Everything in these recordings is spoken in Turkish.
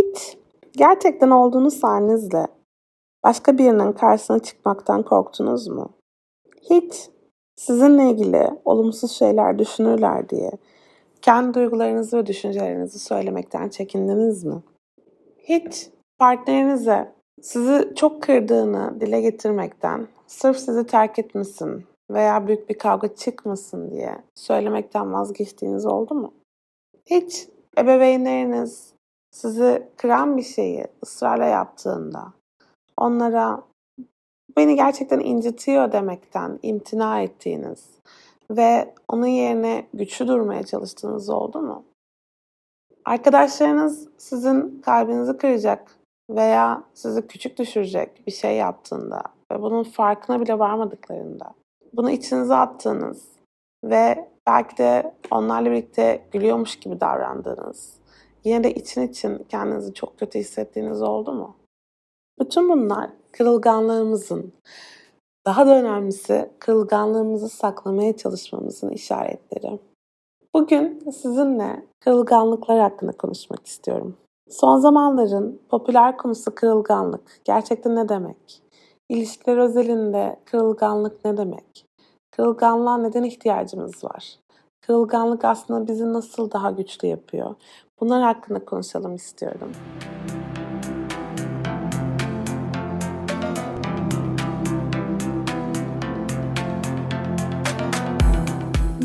Hiç gerçekten olduğunuz halinizle başka birinin karşısına çıkmaktan korktunuz mu? Hiç sizinle ilgili olumsuz şeyler düşünürler diye kendi duygularınızı ve düşüncelerinizi söylemekten çekindiniz mi? Hiç partnerinize sizi çok kırdığını dile getirmekten, sırf sizi terk etmesin veya büyük bir kavga çıkmasın diye söylemekten vazgeçtiğiniz oldu mu? Hiç ebeveynleriniz sizi kıran bir şeyi ısrarla yaptığında onlara beni gerçekten incitiyor demekten imtina ettiğiniz ve onun yerine güçlü durmaya çalıştığınız oldu mu? Arkadaşlarınız sizin kalbinizi kıracak veya sizi küçük düşürecek bir şey yaptığında ve bunun farkına bile varmadıklarında bunu içinize attığınız ve belki de onlarla birlikte gülüyormuş gibi davrandığınız, yine de için için kendinizi çok kötü hissettiğiniz oldu mu? Bütün bunlar kırılganlığımızın, daha da önemlisi kırılganlığımızı saklamaya çalışmamızın işaretleri. Bugün sizinle kırılganlıklar hakkında konuşmak istiyorum. Son zamanların popüler konusu kırılganlık. Gerçekten ne demek? İlişkiler özelinde kırılganlık ne demek? Kırılganlığa neden ihtiyacımız var? Kırılganlık aslında bizi nasıl daha güçlü yapıyor? Bunlar hakkında konuşalım istiyorum.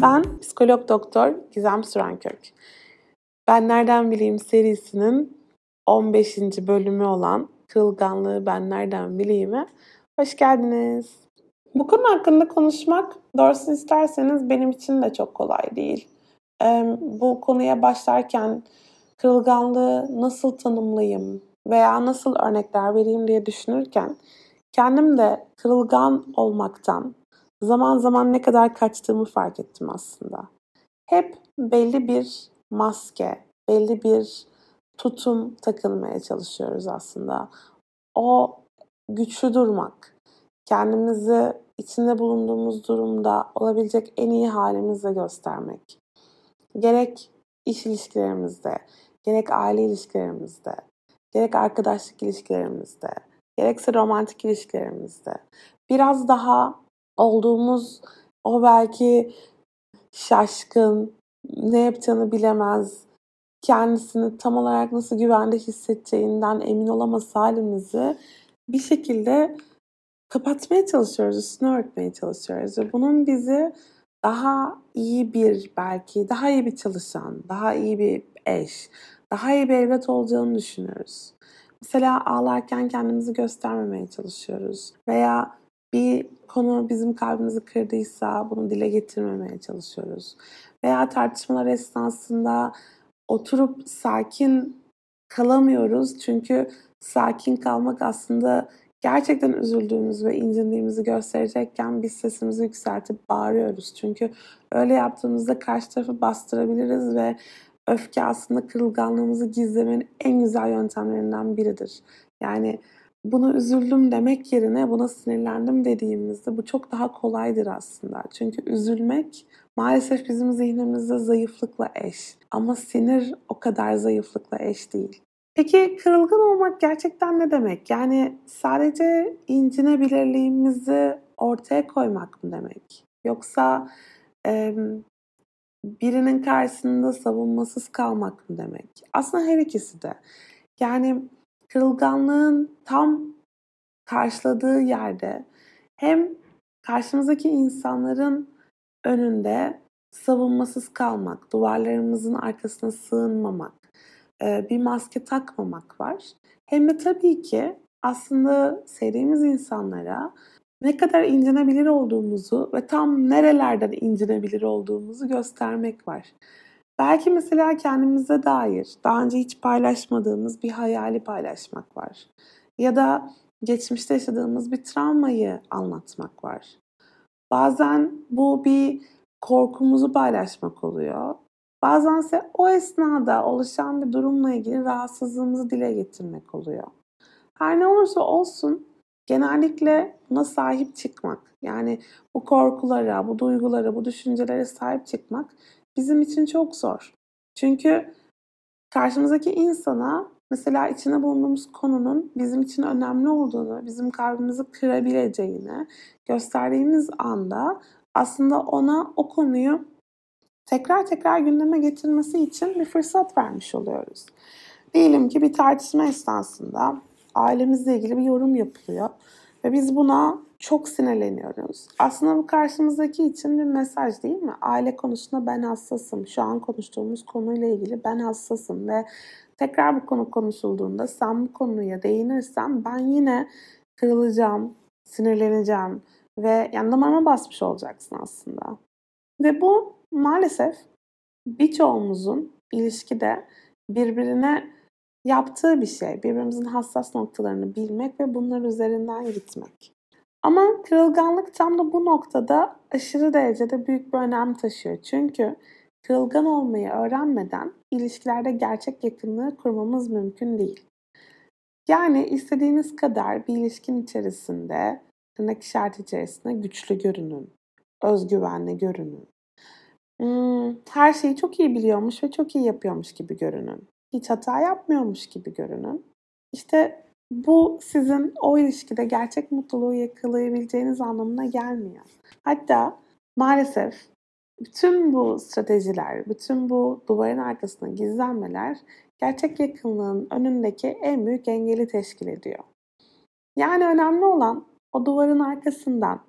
Ben psikolog doktor Gizem Sürenkök. Ben Nereden Bileyim serisinin 15. bölümü olan Kırılganlığı Ben Nereden Bileyim'e hoş geldiniz. Bu konu hakkında konuşmak doğrusu isterseniz benim için de çok kolay değil. Bu konuya başlarken kırılganlığı nasıl tanımlayayım veya nasıl örnekler vereyim diye düşünürken kendim de kırılgan olmaktan zaman zaman ne kadar kaçtığımı fark ettim aslında. Hep belli bir maske, belli bir tutum takılmaya çalışıyoruz aslında. O güçlü durmak, kendimizi içinde bulunduğumuz durumda olabilecek en iyi halimizle göstermek. Gerek iş ilişkilerimizde, gerek aile ilişkilerimizde, gerek arkadaşlık ilişkilerimizde, gerekse romantik ilişkilerimizde biraz daha olduğumuz o belki şaşkın, ne yapacağını bilemez, kendisini tam olarak nasıl güvende hissedeceğinden emin olamaz halimizi bir şekilde kapatmaya çalışıyoruz, üstüne örtmeye çalışıyoruz. Ve bunun bizi daha iyi bir belki, daha iyi bir çalışan, daha iyi bir eş, daha iyi bir evlat olacağını düşünüyoruz. Mesela ağlarken kendimizi göstermemeye çalışıyoruz. Veya bir konu bizim kalbimizi kırdıysa bunu dile getirmemeye çalışıyoruz. Veya tartışmalar esnasında oturup sakin kalamıyoruz. Çünkü sakin kalmak aslında gerçekten üzüldüğümüz ve incindiğimizi gösterecekken biz sesimizi yükseltip bağırıyoruz. Çünkü öyle yaptığımızda karşı tarafı bastırabiliriz ve öfke aslında kırılganlığımızı gizlemenin en güzel yöntemlerinden biridir. Yani buna üzüldüm demek yerine buna sinirlendim dediğimizde bu çok daha kolaydır aslında. Çünkü üzülmek maalesef bizim zihnimizde zayıflıkla eş. Ama sinir o kadar zayıflıkla eş değil. Peki kırılgan olmak gerçekten ne demek? Yani sadece incinebilirliğimizi ortaya koymak mı demek? Yoksa e, birinin karşısında savunmasız kalmak mı demek? Aslında her ikisi de. Yani kırılganlığın tam karşıladığı yerde hem karşımızdaki insanların önünde savunmasız kalmak, duvarlarımızın arkasına sığınmamak, bir maske takmamak var. Hem de tabii ki aslında sevdiğimiz insanlara ne kadar incinebilir olduğumuzu ve tam nerelerden incinebilir olduğumuzu göstermek var. Belki mesela kendimize dair daha önce hiç paylaşmadığımız bir hayali paylaşmak var. Ya da geçmişte yaşadığımız bir travmayı anlatmak var. Bazen bu bir korkumuzu paylaşmak oluyor. Bazense o esnada oluşan bir durumla ilgili rahatsızlığımızı dile getirmek oluyor. Her ne olursa olsun genellikle buna sahip çıkmak, yani bu korkulara, bu duygulara, bu düşüncelere sahip çıkmak bizim için çok zor. Çünkü karşımızdaki insana mesela içine bulunduğumuz konunun bizim için önemli olduğunu, bizim kalbimizi kırabileceğini gösterdiğimiz anda aslında ona o konuyu tekrar tekrar gündeme getirmesi için bir fırsat vermiş oluyoruz. Diyelim ki bir tartışma esnasında ailemizle ilgili bir yorum yapılıyor ve biz buna çok sinirleniyoruz. Aslında bu karşımızdaki için bir mesaj değil mi? Aile konusunda ben hassasım. Şu an konuştuğumuz konuyla ilgili ben hassasım ve tekrar bu konu konuşulduğunda sen bu konuya değinirsen ben yine kırılacağım, sinirleneceğim ve yani damarıma basmış olacaksın aslında. Ve bu maalesef birçoğumuzun ilişkide birbirine yaptığı bir şey. Birbirimizin hassas noktalarını bilmek ve bunlar üzerinden gitmek. Ama kırılganlık tam da bu noktada aşırı derecede büyük bir önem taşıyor. Çünkü kırılgan olmayı öğrenmeden ilişkilerde gerçek yakınlığı kurmamız mümkün değil. Yani istediğiniz kadar bir ilişkin içerisinde, tırnak işareti içerisinde güçlü görünün, özgüvenli görünün. Hmm, her şeyi çok iyi biliyormuş ve çok iyi yapıyormuş gibi görünün. Hiç hata yapmıyormuş gibi görünün. İşte bu sizin o ilişkide gerçek mutluluğu yakalayabileceğiniz anlamına gelmiyor. Hatta maalesef bütün bu stratejiler, bütün bu duvarın arkasında gizlenmeler gerçek yakınlığın önündeki en büyük engeli teşkil ediyor. Yani önemli olan o duvarın arkasından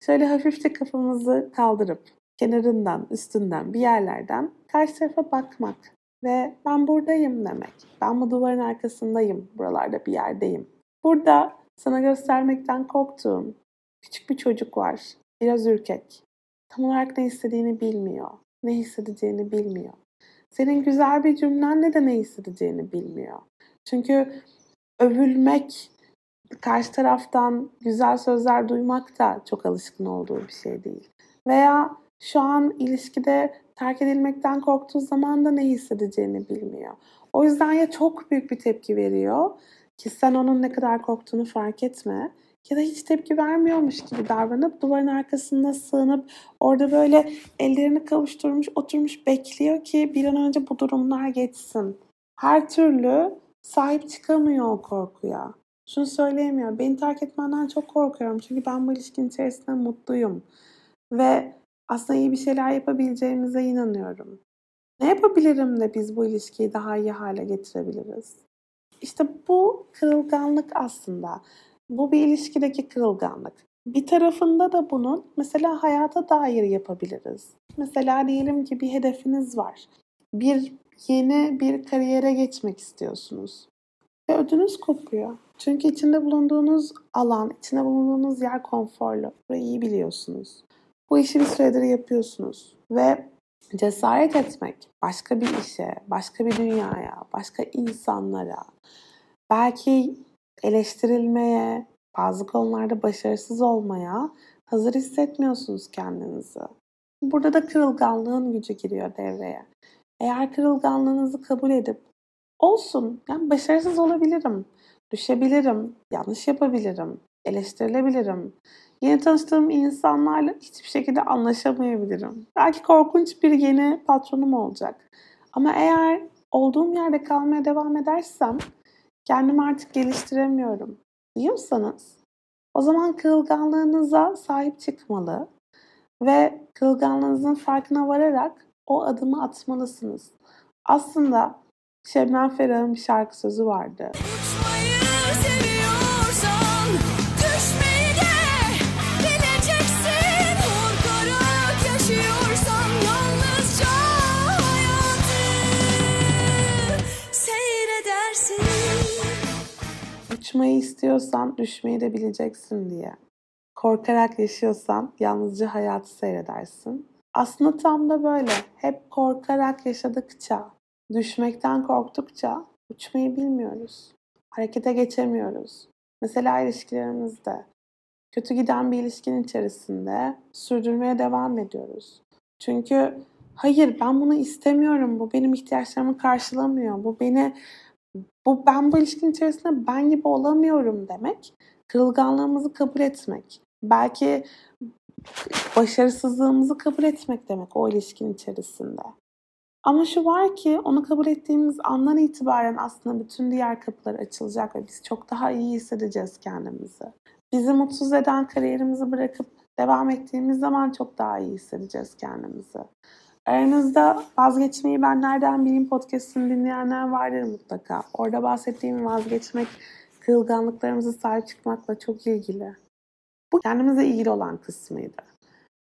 şöyle hafifçe kafamızı kaldırıp kenarından, üstünden, bir yerlerden karşı tarafa bakmak ve ben buradayım demek. Ben bu duvarın arkasındayım, buralarda bir yerdeyim. Burada sana göstermekten korktuğum küçük bir çocuk var. Biraz ürkek. Tam olarak ne istediğini bilmiyor. Ne hissedeceğini bilmiyor. Senin güzel bir cümlenle de ne hissedeceğini bilmiyor. Çünkü övülmek, karşı taraftan güzel sözler duymak da çok alışkın olduğu bir şey değil. Veya şu an ilişkide terk edilmekten korktuğu zaman da ne hissedeceğini bilmiyor. O yüzden ya çok büyük bir tepki veriyor ki sen onun ne kadar korktuğunu fark etme ya da hiç tepki vermiyormuş gibi davranıp duvarın arkasında sığınıp orada böyle ellerini kavuşturmuş oturmuş bekliyor ki bir an önce bu durumlar geçsin. Her türlü sahip çıkamıyor o korkuya. Şunu söyleyemiyor. Beni terk etmenden çok korkuyorum. Çünkü ben bu ilişkinin içerisinde mutluyum. Ve aslında iyi bir şeyler yapabileceğimize inanıyorum. Ne yapabilirim de biz bu ilişkiyi daha iyi hale getirebiliriz? İşte bu kırılganlık aslında. Bu bir ilişkideki kırılganlık. Bir tarafında da bunun mesela hayata dair yapabiliriz. Mesela diyelim ki bir hedefiniz var. Bir yeni bir kariyere geçmek istiyorsunuz. Ve ödünüz kopuyor. Çünkü içinde bulunduğunuz alan, içinde bulunduğunuz yer konforlu ve iyi biliyorsunuz. Bu işi bir süredir yapıyorsunuz ve cesaret etmek başka bir işe, başka bir dünyaya, başka insanlara, belki eleştirilmeye, bazı konularda başarısız olmaya hazır hissetmiyorsunuz kendinizi. Burada da kırılganlığın gücü giriyor devreye. Eğer kırılganlığınızı kabul edip olsun, yani başarısız olabilirim, düşebilirim, yanlış yapabilirim, eleştirilebilirim. Yeni tanıştığım insanlarla hiçbir şekilde anlaşamayabilirim. Belki korkunç bir yeni patronum olacak. Ama eğer olduğum yerde kalmaya devam edersem kendimi artık geliştiremiyorum diyorsanız o zaman kırılganlığınıza sahip çıkmalı ve kırılganlığınızın farkına vararak o adımı atmalısınız. Aslında Şebnem Ferah'ın bir şarkı sözü vardı. Uçmayı istiyorsan düşmeyi de bileceksin diye. Korkarak yaşıyorsan yalnızca hayatı seyredersin. Aslında tam da böyle. Hep korkarak yaşadıkça, düşmekten korktukça uçmayı bilmiyoruz. Harekete geçemiyoruz. Mesela ilişkilerimizde. Kötü giden bir ilişkinin içerisinde sürdürmeye devam ediyoruz. Çünkü hayır ben bunu istemiyorum. Bu benim ihtiyaçlarımı karşılamıyor. Bu beni bu ben bu ilişkinin içerisinde ben gibi olamıyorum demek. Kırılganlığımızı kabul etmek. Belki başarısızlığımızı kabul etmek demek o ilişkinin içerisinde. Ama şu var ki onu kabul ettiğimiz andan itibaren aslında bütün diğer kapılar açılacak ve biz çok daha iyi hissedeceğiz kendimizi. Bizi mutsuz eden kariyerimizi bırakıp devam ettiğimiz zaman çok daha iyi hissedeceğiz kendimizi. Aranızda vazgeçmeyi ben nereden bileyim podcastını dinleyenler vardır mutlaka. Orada bahsettiğim vazgeçmek kırılganlıklarımıza sahip çıkmakla çok ilgili. Bu kendimize ilgili olan kısmıydı.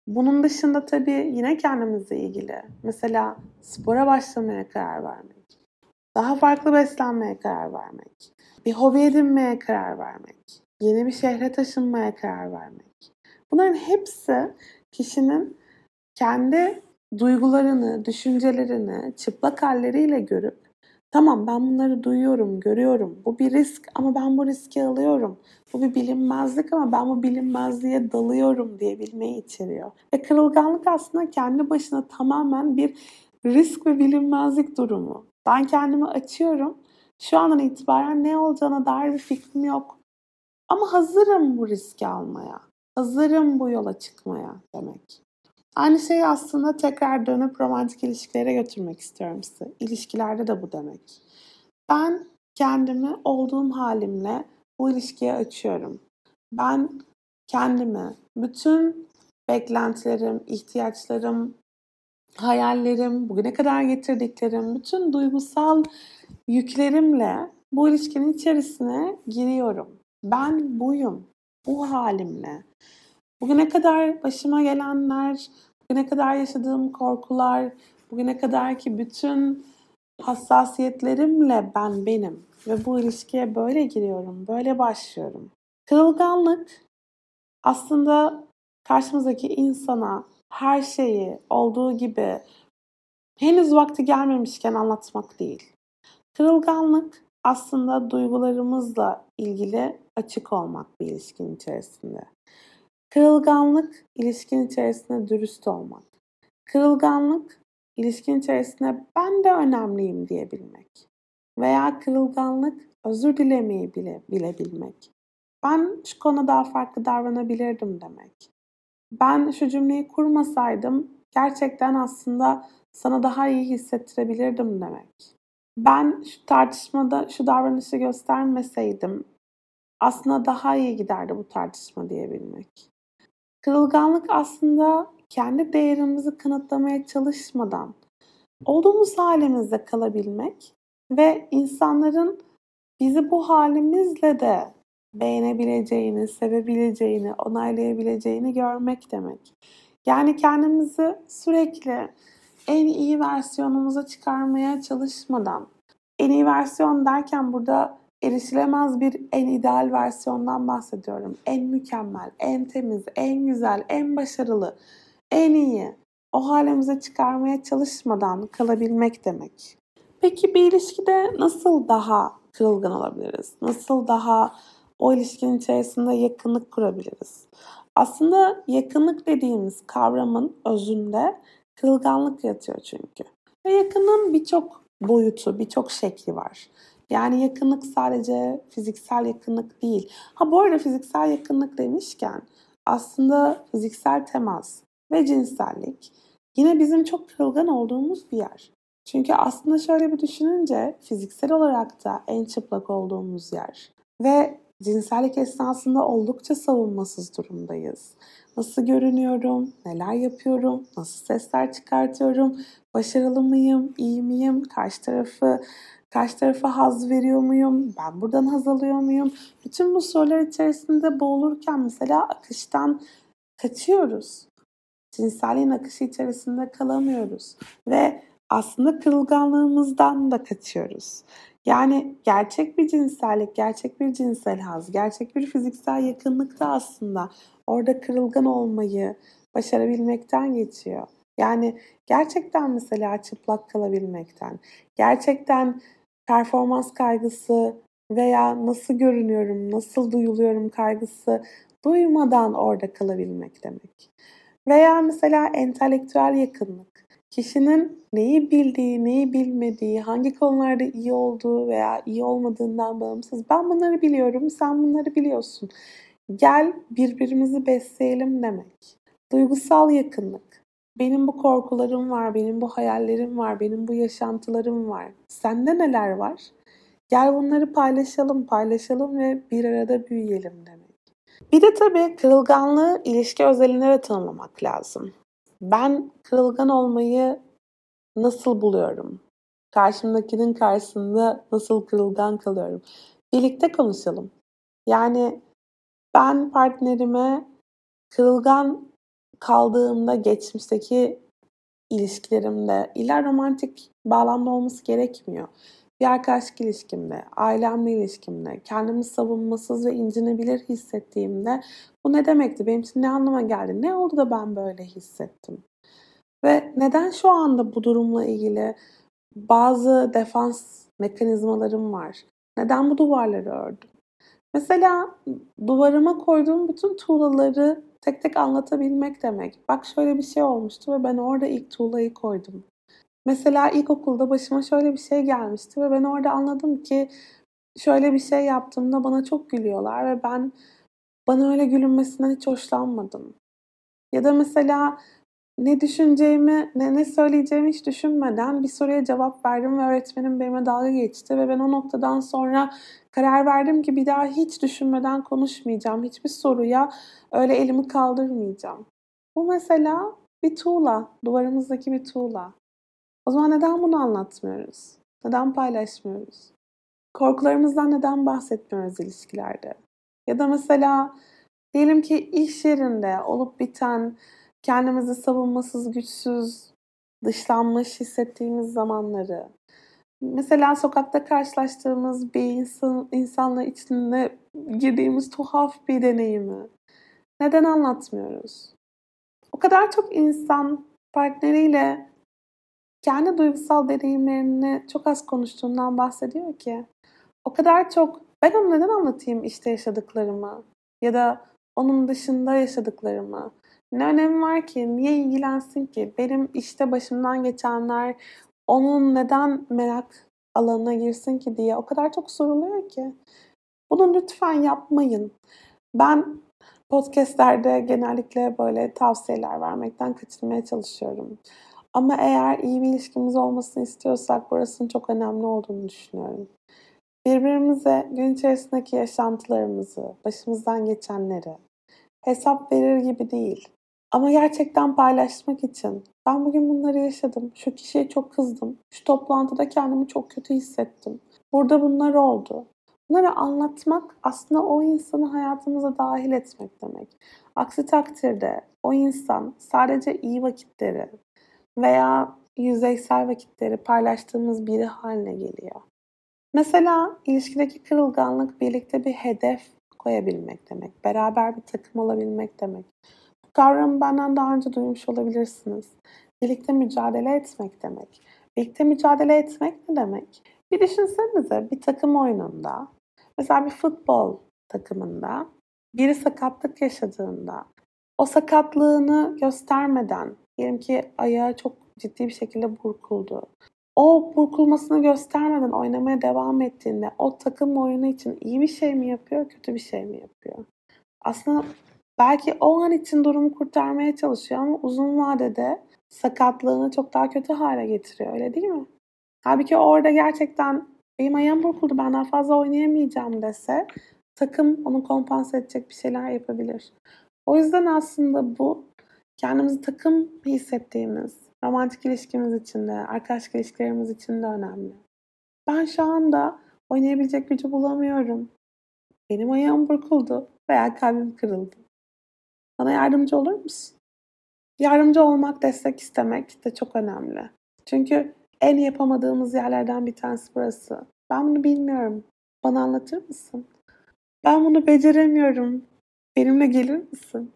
Bunun dışında tabii yine kendimizle ilgili. Mesela spora başlamaya karar vermek. Daha farklı beslenmeye karar vermek. Bir hobi edinmeye karar vermek. Yeni bir şehre taşınmaya karar vermek. Bunların hepsi kişinin kendi duygularını, düşüncelerini çıplak halleriyle görüp tamam ben bunları duyuyorum, görüyorum. Bu bir risk ama ben bu riski alıyorum. Bu bir bilinmezlik ama ben bu bilinmezliğe dalıyorum diyebilmeyi içeriyor. Ve kırılganlık aslında kendi başına tamamen bir risk ve bilinmezlik durumu. Ben kendimi açıyorum. Şu andan itibaren ne olacağına dair bir fikrim yok. Ama hazırım bu riski almaya. Hazırım bu yola çıkmaya demek. Aynı şeyi aslında tekrar dönüp romantik ilişkilere götürmek istiyorum size. İlişkilerde de bu demek. Ben kendimi olduğum halimle bu ilişkiye açıyorum. Ben kendimi, bütün beklentilerim, ihtiyaçlarım, hayallerim, bugüne kadar getirdiklerim, bütün duygusal yüklerimle bu ilişkinin içerisine giriyorum. Ben buyum, bu halimle. Bugüne kadar başıma gelenler, bugüne kadar yaşadığım korkular, bugüne kadar ki bütün hassasiyetlerimle ben benim ve bu ilişkiye böyle giriyorum, böyle başlıyorum. Kırılganlık aslında karşımızdaki insana her şeyi olduğu gibi henüz vakti gelmemişken anlatmak değil. Kırılganlık aslında duygularımızla ilgili açık olmak bir ilişkin içerisinde. Kırılganlık ilişkin içerisinde dürüst olmak. Kırılganlık ilişkin içerisinde ben de önemliyim diyebilmek. Veya kırılganlık özür dilemeyi bile bilebilmek. Ben şu konuda daha farklı davranabilirdim demek. Ben şu cümleyi kurmasaydım gerçekten aslında sana daha iyi hissettirebilirdim demek. Ben şu tartışmada şu davranışı göstermeseydim aslında daha iyi giderdi bu tartışma diyebilmek. Kırılganlık aslında kendi değerimizi kanıtlamaya çalışmadan olduğumuz halimizde kalabilmek ve insanların bizi bu halimizle de beğenebileceğini, sevebileceğini, onaylayabileceğini görmek demek. Yani kendimizi sürekli en iyi versiyonumuza çıkarmaya çalışmadan, en iyi versiyon derken burada erişilemez bir en ideal versiyondan bahsediyorum. En mükemmel, en temiz, en güzel, en başarılı, en iyi. O halimize çıkarmaya çalışmadan kalabilmek demek. Peki bir ilişkide nasıl daha kırılgan olabiliriz? Nasıl daha o ilişkinin içerisinde yakınlık kurabiliriz? Aslında yakınlık dediğimiz kavramın özünde kırılganlık yatıyor çünkü. Ve yakının birçok boyutu, birçok şekli var. Yani yakınlık sadece fiziksel yakınlık değil. Ha bu arada fiziksel yakınlık demişken aslında fiziksel temas ve cinsellik yine bizim çok kırılgan olduğumuz bir yer. Çünkü aslında şöyle bir düşününce fiziksel olarak da en çıplak olduğumuz yer. Ve cinsellik esnasında oldukça savunmasız durumdayız. Nasıl görünüyorum, neler yapıyorum, nasıl sesler çıkartıyorum, başarılı mıyım, iyi miyim, karşı tarafı Karşı tarafa haz veriyor muyum? Ben buradan haz alıyor muyum? Bütün bu sorular içerisinde boğulurken mesela akıştan kaçıyoruz. Cinselliğin akışı içerisinde kalamıyoruz. Ve aslında kırılganlığımızdan da kaçıyoruz. Yani gerçek bir cinsellik, gerçek bir cinsel haz, gerçek bir fiziksel yakınlık da aslında orada kırılgan olmayı başarabilmekten geçiyor. Yani gerçekten mesela çıplak kalabilmekten, gerçekten performans kaygısı veya nasıl görünüyorum, nasıl duyuluyorum kaygısı duymadan orada kalabilmek demek. Veya mesela entelektüel yakınlık. Kişinin neyi bildiği, neyi bilmediği, hangi konularda iyi olduğu veya iyi olmadığından bağımsız. Ben bunları biliyorum, sen bunları biliyorsun. Gel birbirimizi besleyelim demek. Duygusal yakınlık. Benim bu korkularım var, benim bu hayallerim var, benim bu yaşantılarım var. Sende neler var? Gel bunları paylaşalım, paylaşalım ve bir arada büyüyelim demek. Bir de tabii kırılganlığı ilişki özelinde de tanımlamak lazım. Ben kırılgan olmayı nasıl buluyorum? Karşımdakinin karşısında nasıl kırılgan kalıyorum? Birlikte konuşalım. Yani ben partnerime kırılgan kaldığımda geçmişteki ilişkilerimde illa romantik bağlamda olması gerekmiyor. Bir arkadaşlık ilişkimde, ailemle ilişkimde, kendimi savunmasız ve incinebilir hissettiğimde bu ne demekti? Benim için ne anlama geldi? Ne oldu da ben böyle hissettim? Ve neden şu anda bu durumla ilgili bazı defans mekanizmalarım var? Neden bu duvarları ördüm? Mesela duvarıma koyduğum bütün tuğlaları tek tek anlatabilmek demek. Bak şöyle bir şey olmuştu ve ben orada ilk tuğlayı koydum. Mesela ilkokulda başıma şöyle bir şey gelmişti ve ben orada anladım ki şöyle bir şey yaptığımda bana çok gülüyorlar ve ben bana öyle gülünmesinden hiç hoşlanmadım. Ya da mesela ne düşüneceğimi, ne, ne söyleyeceğimi hiç düşünmeden bir soruya cevap verdim ve öğretmenim benimle dalga geçti ve ben o noktadan sonra karar verdim ki bir daha hiç düşünmeden konuşmayacağım. Hiçbir soruya öyle elimi kaldırmayacağım. Bu mesela bir tuğla, duvarımızdaki bir tuğla. O zaman neden bunu anlatmıyoruz? Neden paylaşmıyoruz? Korkularımızdan neden bahsetmiyoruz ilişkilerde? Ya da mesela diyelim ki iş yerinde olup biten kendimizi savunmasız, güçsüz, dışlanmış hissettiğimiz zamanları, mesela sokakta karşılaştığımız bir insan, insanla içinde girdiğimiz tuhaf bir deneyimi neden anlatmıyoruz? O kadar çok insan partneriyle kendi duygusal deneyimlerini çok az konuştuğundan bahsediyor ki o kadar çok ben onu neden anlatayım işte yaşadıklarımı ya da onun dışında yaşadıklarımı ne önemi var ki? Niye ilgilensin ki? Benim işte başımdan geçenler onun neden merak alanına girsin ki diye o kadar çok soruluyor ki. Bunu lütfen yapmayın. Ben podcastlerde genellikle böyle tavsiyeler vermekten kaçınmaya çalışıyorum. Ama eğer iyi bir ilişkimiz olmasını istiyorsak burasının çok önemli olduğunu düşünüyorum. Birbirimize gün içerisindeki yaşantılarımızı, başımızdan geçenleri hesap verir gibi değil. Ama gerçekten paylaşmak için ben bugün bunları yaşadım. Şu kişiye çok kızdım. Şu toplantıda kendimi çok kötü hissettim. Burada bunlar oldu. Bunları anlatmak aslında o insanı hayatımıza dahil etmek demek. Aksi takdirde o insan sadece iyi vakitleri veya yüzeysel vakitleri paylaştığımız biri haline geliyor. Mesela ilişkideki kırılganlık birlikte bir hedef koyabilmek demek. Beraber bir takım olabilmek demek. Kavramı benden daha önce duymuş olabilirsiniz. Birlikte mücadele etmek demek. Birlikte mücadele etmek ne demek? Bir düşünsenize bir takım oyununda, mesela bir futbol takımında biri sakatlık yaşadığında o sakatlığını göstermeden, diyelim ki ayağı çok ciddi bir şekilde burkuldu. O burkulmasını göstermeden oynamaya devam ettiğinde o takım oyunu için iyi bir şey mi yapıyor, kötü bir şey mi yapıyor? Aslında Belki o an için durumu kurtarmaya çalışıyor ama uzun vadede sakatlığını çok daha kötü hale getiriyor öyle değil mi? Halbuki orada gerçekten benim ayağım burkuldu ben daha fazla oynayamayacağım dese takım onu kompanse edecek bir şeyler yapabilir. O yüzden aslında bu kendimizi takım hissettiğimiz romantik ilişkimiz için de, arkadaşlık ilişkilerimiz için de önemli. Ben şu anda oynayabilecek gücü bulamıyorum. Benim ayağım burkuldu veya kalbim kırıldı. Bana yardımcı olur musun? Yardımcı olmak, destek istemek de çok önemli. Çünkü en yapamadığımız yerlerden bir tanesi burası. Ben bunu bilmiyorum. Bana anlatır mısın? Ben bunu beceremiyorum. Benimle gelir misin?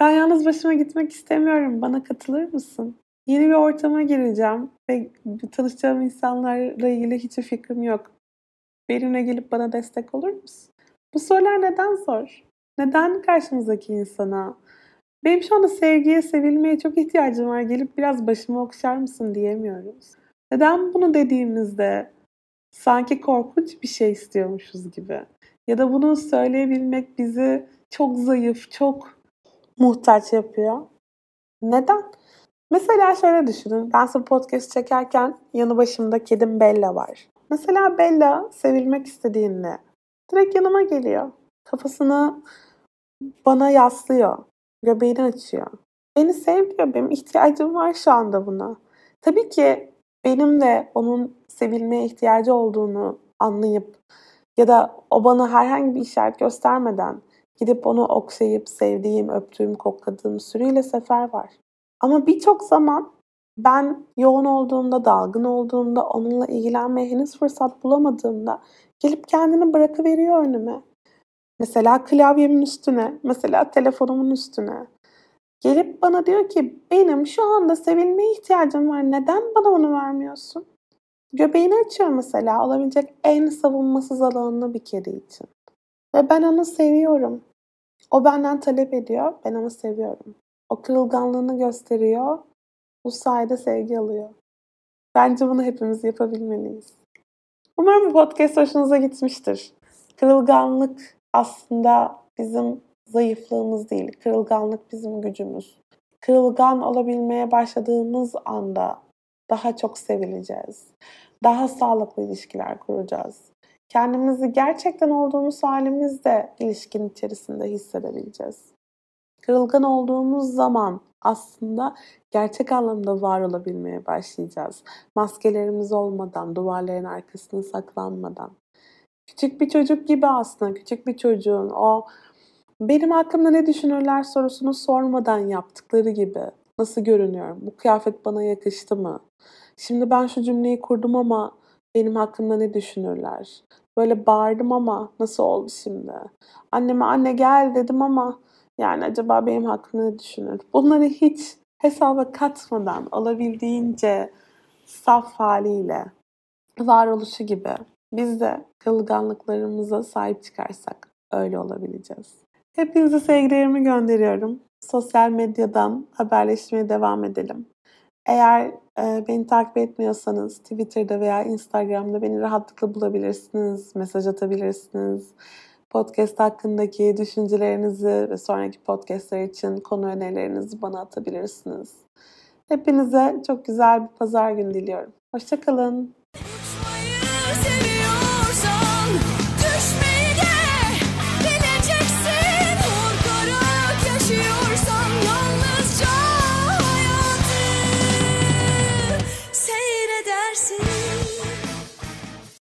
Ben yalnız başıma gitmek istemiyorum. Bana katılır mısın? Yeni bir ortama gireceğim ve tanışacağım insanlarla ilgili hiçbir fikrim yok. Benimle gelip bana destek olur musun? Bu sorular neden zor? Neden karşımızdaki insana benim şu anda sevgiye, sevilmeye çok ihtiyacım var. Gelip biraz başımı okşar mısın diyemiyoruz. Neden bunu dediğimizde sanki korkunç bir şey istiyormuşuz gibi. Ya da bunu söyleyebilmek bizi çok zayıf, çok muhtaç yapıyor. Neden? Mesela şöyle düşünün. Ben size podcast çekerken yanı başımda kedim Bella var. Mesela Bella sevilmek istediğinde direkt yanıma geliyor. Kafasını bana yaslıyor. Göbeğini açıyor. Beni seviyor. Benim ihtiyacım var şu anda buna. Tabii ki benim de onun sevilmeye ihtiyacı olduğunu anlayıp ya da o bana herhangi bir işaret göstermeden gidip onu okşayıp sevdiğim, öptüğüm, kokladığım sürüyle sefer var. Ama birçok zaman ben yoğun olduğumda, dalgın olduğumda, onunla ilgilenmeye henüz fırsat bulamadığımda gelip kendini bırakıveriyor önüme. Mesela klavyemin üstüne, mesela telefonumun üstüne. Gelip bana diyor ki benim şu anda sevilmeye ihtiyacım var. Neden bana onu vermiyorsun? Göbeğini açıyor mesela olabilecek en savunmasız alanını bir kedi için. Ve ben onu seviyorum. O benden talep ediyor, ben onu seviyorum. O gösteriyor, bu sayede sevgi alıyor. Bence bunu hepimiz yapabilmeliyiz. Umarım bu podcast hoşunuza gitmiştir. Kırılganlık aslında bizim zayıflığımız değil, kırılganlık bizim gücümüz. Kırılgan olabilmeye başladığımız anda daha çok sevileceğiz. Daha sağlıklı ilişkiler kuracağız. Kendimizi gerçekten olduğumuz halimizde ilişkin içerisinde hissedebileceğiz. Kırılgan olduğumuz zaman aslında gerçek anlamda var olabilmeye başlayacağız. Maskelerimiz olmadan, duvarların arkasına saklanmadan. Küçük bir çocuk gibi aslında, küçük bir çocuğun o benim hakkımda ne düşünürler sorusunu sormadan yaptıkları gibi. Nasıl görünüyorum? Bu kıyafet bana yakıştı mı? Şimdi ben şu cümleyi kurdum ama benim hakkımda ne düşünürler? Böyle bağırdım ama nasıl oldu şimdi? Anneme anne gel dedim ama yani acaba benim hakkımda ne düşünür? Bunları hiç hesaba katmadan olabildiğince saf haliyle varoluşu gibi biz de kılganlıklarımıza sahip çıkarsak öyle olabileceğiz. Hepinize sevgilerimi gönderiyorum. Sosyal medyadan haberleşmeye devam edelim. Eğer e, beni takip etmiyorsanız Twitter'da veya Instagram'da beni rahatlıkla bulabilirsiniz, mesaj atabilirsiniz. Podcast hakkındaki düşüncelerinizi ve sonraki podcastler için konu önerilerinizi bana atabilirsiniz. Hepinize çok güzel bir pazar günü diliyorum. Hoşçakalın.